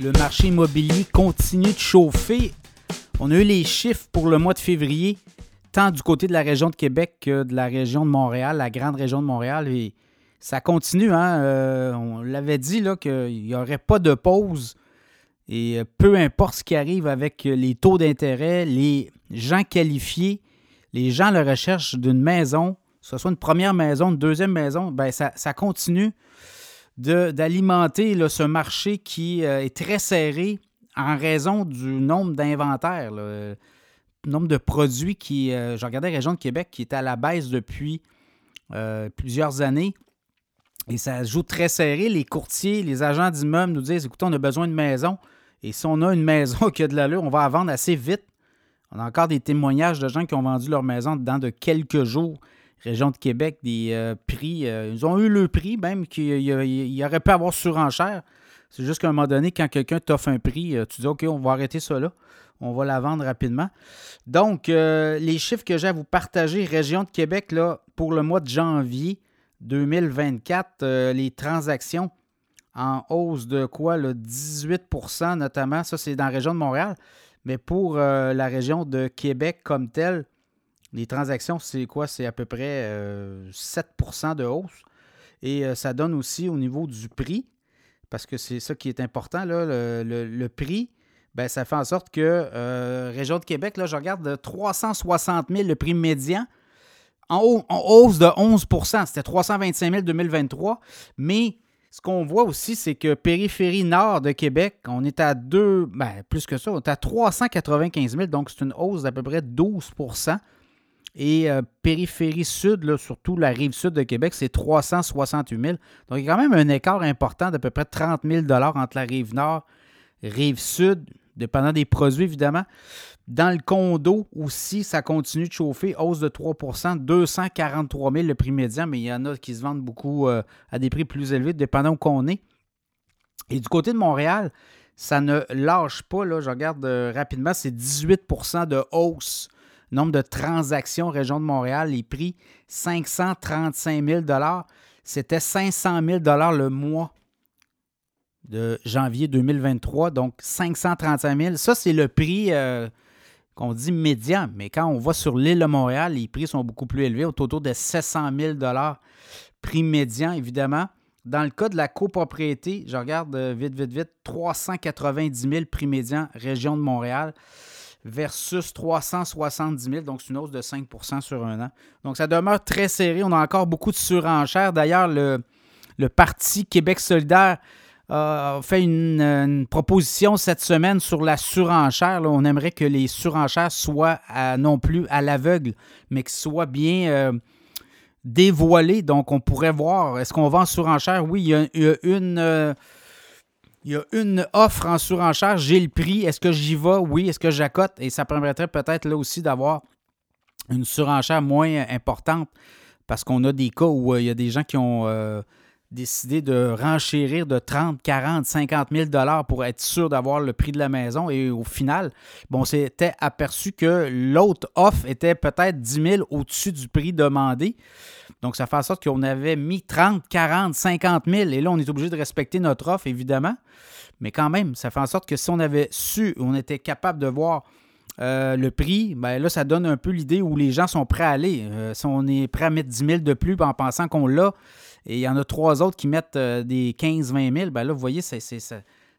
Le marché immobilier continue de chauffer. On a eu les chiffres pour le mois de février, tant du côté de la région de Québec que de la région de Montréal, la grande région de Montréal. Et ça continue. Hein? Euh, on l'avait dit qu'il n'y aurait pas de pause. Et euh, peu importe ce qui arrive avec les taux d'intérêt, les gens qualifiés, les gens à la recherche d'une maison, que ce soit une première maison, une deuxième maison, ben ça continue d'alimenter ce marché qui euh, est très serré en raison du nombre d'inventaires, le nombre de produits qui, euh, je regardais la région de Québec, qui est à la baisse depuis euh, plusieurs années. Et ça joue très serré. Les courtiers, les agents d'immeubles nous disent écoutez, on a besoin de maison. Et si on a une maison qui a de l'allure, on va la vendre assez vite. On a encore des témoignages de gens qui ont vendu leur maison dans de quelques jours région de Québec, des euh, prix. Euh, ils ont eu le prix, même qu'il aurait pu avoir surenchère. C'est juste qu'à un moment donné, quand quelqu'un t'offre un prix, euh, tu dis OK, on va arrêter ça là. On va la vendre rapidement. Donc, les chiffres que j'ai à vous partager, région de Québec, pour le mois de janvier 2024, les transactions en hausse de quoi? Le 18% notamment. Ça, c'est dans la région de Montréal. Mais pour la région de Québec comme telle, les transactions, c'est quoi? C'est à peu près 7% euh, de hausse. Et euh, ça donne aussi au niveau du prix, parce que c'est ça qui est important, le, prix, ben, ça fait en sorte que euh, Région de Québec, là, je regarde 360 000 le prix médian, en, hausse de 11% C'était 325 000 2023. Mais ce qu'on voit aussi, c'est que périphérie nord de Québec, on est à deux, ben, plus que ça, on est à 395 000, donc c'est une hausse d'à peu près 12 et euh, périphérie sud, surtout la rive sud de Québec, c'est 368 000. Donc, il y a quand même un écart important d'à peu près 30 000 entre la rive nord, rive sud, dépendant des produits évidemment. Dans le condo aussi, ça continue de chauffer, hausse de 3% 243 000 le prix médian, mais il y en a qui se vendent beaucoup euh, à des prix plus élevés, dépendant où on est. Et du côté de Montréal, ça ne lâche pas. Là, je regarde euh, rapidement, c'est 18% de hausse Nombre de transactions région de Montréal, les prix 535 000 C'était 500 000 le mois de janvier 2023, donc 535 000. Ça, c'est le prix euh, qu'on dit médian, mais quand on va sur l'île de Montréal, les prix sont beaucoup plus élevés, autour de 700 000 prix médian, évidemment. Dans le cas de la copropriété, je regarde euh, vite, vite, vite, 390 000 prix médian, région de Montréal versus 370 000, donc c'est une hausse de 5% sur un an. Donc ça demeure très serré. On a encore beaucoup de surenchères. D'ailleurs, le, Parti Québec solidaire a fait une, proposition cette semaine sur la surenchère. On aimerait que les surenchères soient non plus à l'aveugle, mais qu'elles soient bien euh, dévoilées. Donc on pourrait voir, est-ce qu'on va en surenchère? Oui, il y a, une... Euh, il y a une offre en surenchère, j'ai le prix, est-ce que j'y vais? Oui, est-ce que j'accote? Et ça permettrait peut-être là aussi d'avoir une surenchère moins importante parce qu'on a des cas où euh, il y a des gens qui ont euh, décidé de renchérir de 30, 40, 50 000 dollars pour être sûr d'avoir le prix de la maison. Et au final, bon, s'était aperçu que l'autre offre était peut-être 10 000 au-dessus du prix demandé. Donc, ça fait en sorte qu'on avait mis 30, 40, 50 000. Et là, on est obligé de respecter notre offre, évidemment. Mais quand même, ça fait en sorte que si on avait su, on était capable de voir euh, le prix, bien là, ça donne un peu l'idée où les gens sont prêts à aller. Euh, si on est prêt à mettre 10 000 de plus en pensant qu'on l'a, et il y en a trois autres qui mettent euh, des 15-20 000, bien là, vous voyez, ça,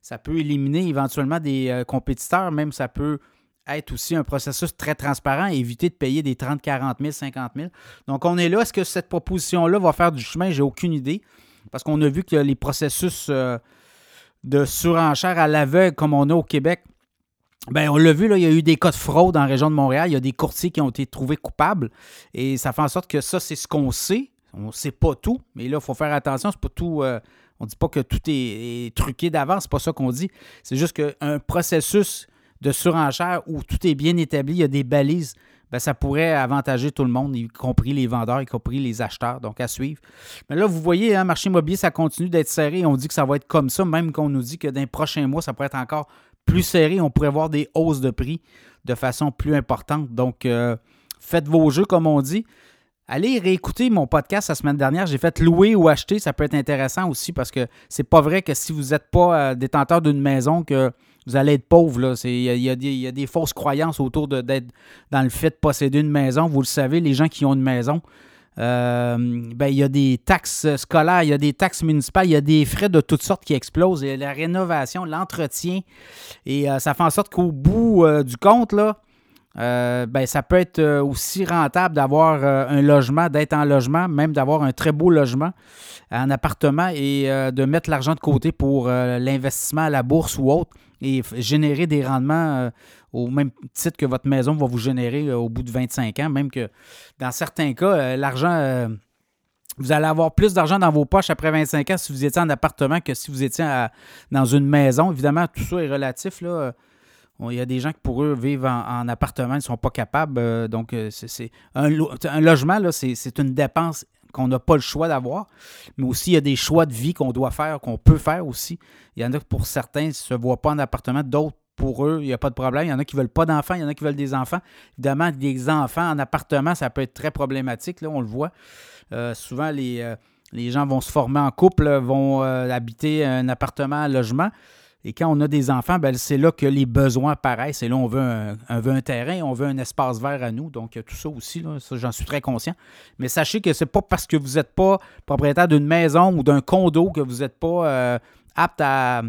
ça, peut éliminer éventuellement des compétiteurs, même ça peut être aussi un processus très transparent et éviter de payer des 30, 40 000, 50 000. Donc, on est là. Est-ce que cette proposition-là va faire du chemin? J'ai aucune idée. Parce qu'on a vu que les processus de surenchère à l'aveugle comme on a au Québec, ben, on l'a vu, là, il y a eu des cas de fraude en région de Montréal. Il y a des courtiers qui ont été trouvés coupables. Et ça fait en sorte que ça, c'est ce qu'on sait. On ne sait pas tout, mais là, il faut faire attention. C'est pas tout. Euh, on ne dit pas que tout est, truqué d'avance, c'est pas ça qu'on dit. C'est juste qu'un processus de surenchère où tout est bien établi, il y a des balises, ben, ça pourrait avantager tout le monde, y compris les vendeurs, y compris les acheteurs. Donc, à suivre. Mais là, vous voyez, hein, marché immobilier, ça continue d'être serré. On dit que ça va être comme ça, même qu'on nous dit que dans les prochains mois, ça pourrait être encore plus serré. On pourrait voir des hausses de prix de façon plus importante. Donc, euh, faites vos jeux, comme on dit. allez réécouter mon podcast la semaine dernière. J'ai fait louer ou acheter. Ça peut être intéressant aussi parce que c'est pas vrai que si vous n'êtes pas euh, détenteur d'une maison que vous allez être pauvre. Il y, a, des fausses croyances autour d'être dans le fait de posséder une maison. Vous le savez, les gens qui ont une maison, ben, il y a des taxes scolaires, il y a des taxes municipales, il y a des frais de toutes sortes qui explosent. Il y a la rénovation, l'entretien. Et euh, ça fait en sorte qu'au bout euh, du compte, là, ben, ça peut être aussi rentable d'avoir un logement, d'être en logement, même d'avoir un très beau logement, un appartement et de mettre l'argent de côté pour l'investissement à la bourse ou autre et générer des rendements au même titre que votre maison va vous générer euh, au bout de 25 ans, même que dans certains cas, euh, l'argent, euh, vous allez avoir plus d'argent dans vos poches après 25 ans si vous étiez en appartement que si vous étiez dans une maison. Évidemment, tout ça est relatif. Là. Il y a des gens qui, pour eux, vivent en, appartement, ils ne sont pas capables. donc, c'est un, logement, c'est une dépense qu'on n'a pas le choix d'avoir, mais aussi il y a des choix de vie qu'on doit faire, qu'on peut faire aussi. Il y en a pour certains ne se voient pas en appartement, d'autres pour eux, il n'y a pas de problème. Il y en a qui ne veulent pas d'enfants, il y en a qui veulent des enfants. Évidemment, des enfants en appartement, ça peut être très problématique, là, on le voit. Euh, souvent, les, euh, les, gens vont se former en couple, vont euh, habiter un appartement, un logement. Et quand on a des enfants, ben, c'est là que les besoins apparaissent. Et là, on veut un, terrain, on veut un espace vert à nous. Donc, tout ça aussi, j'en suis très conscient. Mais sachez que ce n'est pas parce que vous n'êtes pas propriétaire d'une maison ou d'un condo que vous n'êtes pas apte à,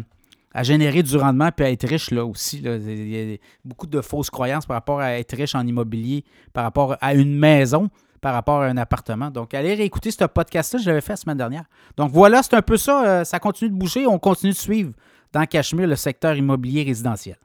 à générer du rendement puis à être riche là aussi. Il y a beaucoup de fausses croyances par rapport à être riche en immobilier, par rapport à une maison, par rapport à un appartement. Donc, allez réécouter ce podcast-là, je l'avais fait la semaine dernière. Donc voilà, c'est un peu ça. Euh, ça continue de bouger. On continue de suivre dans Cachemire le secteur immobilier résidentiel.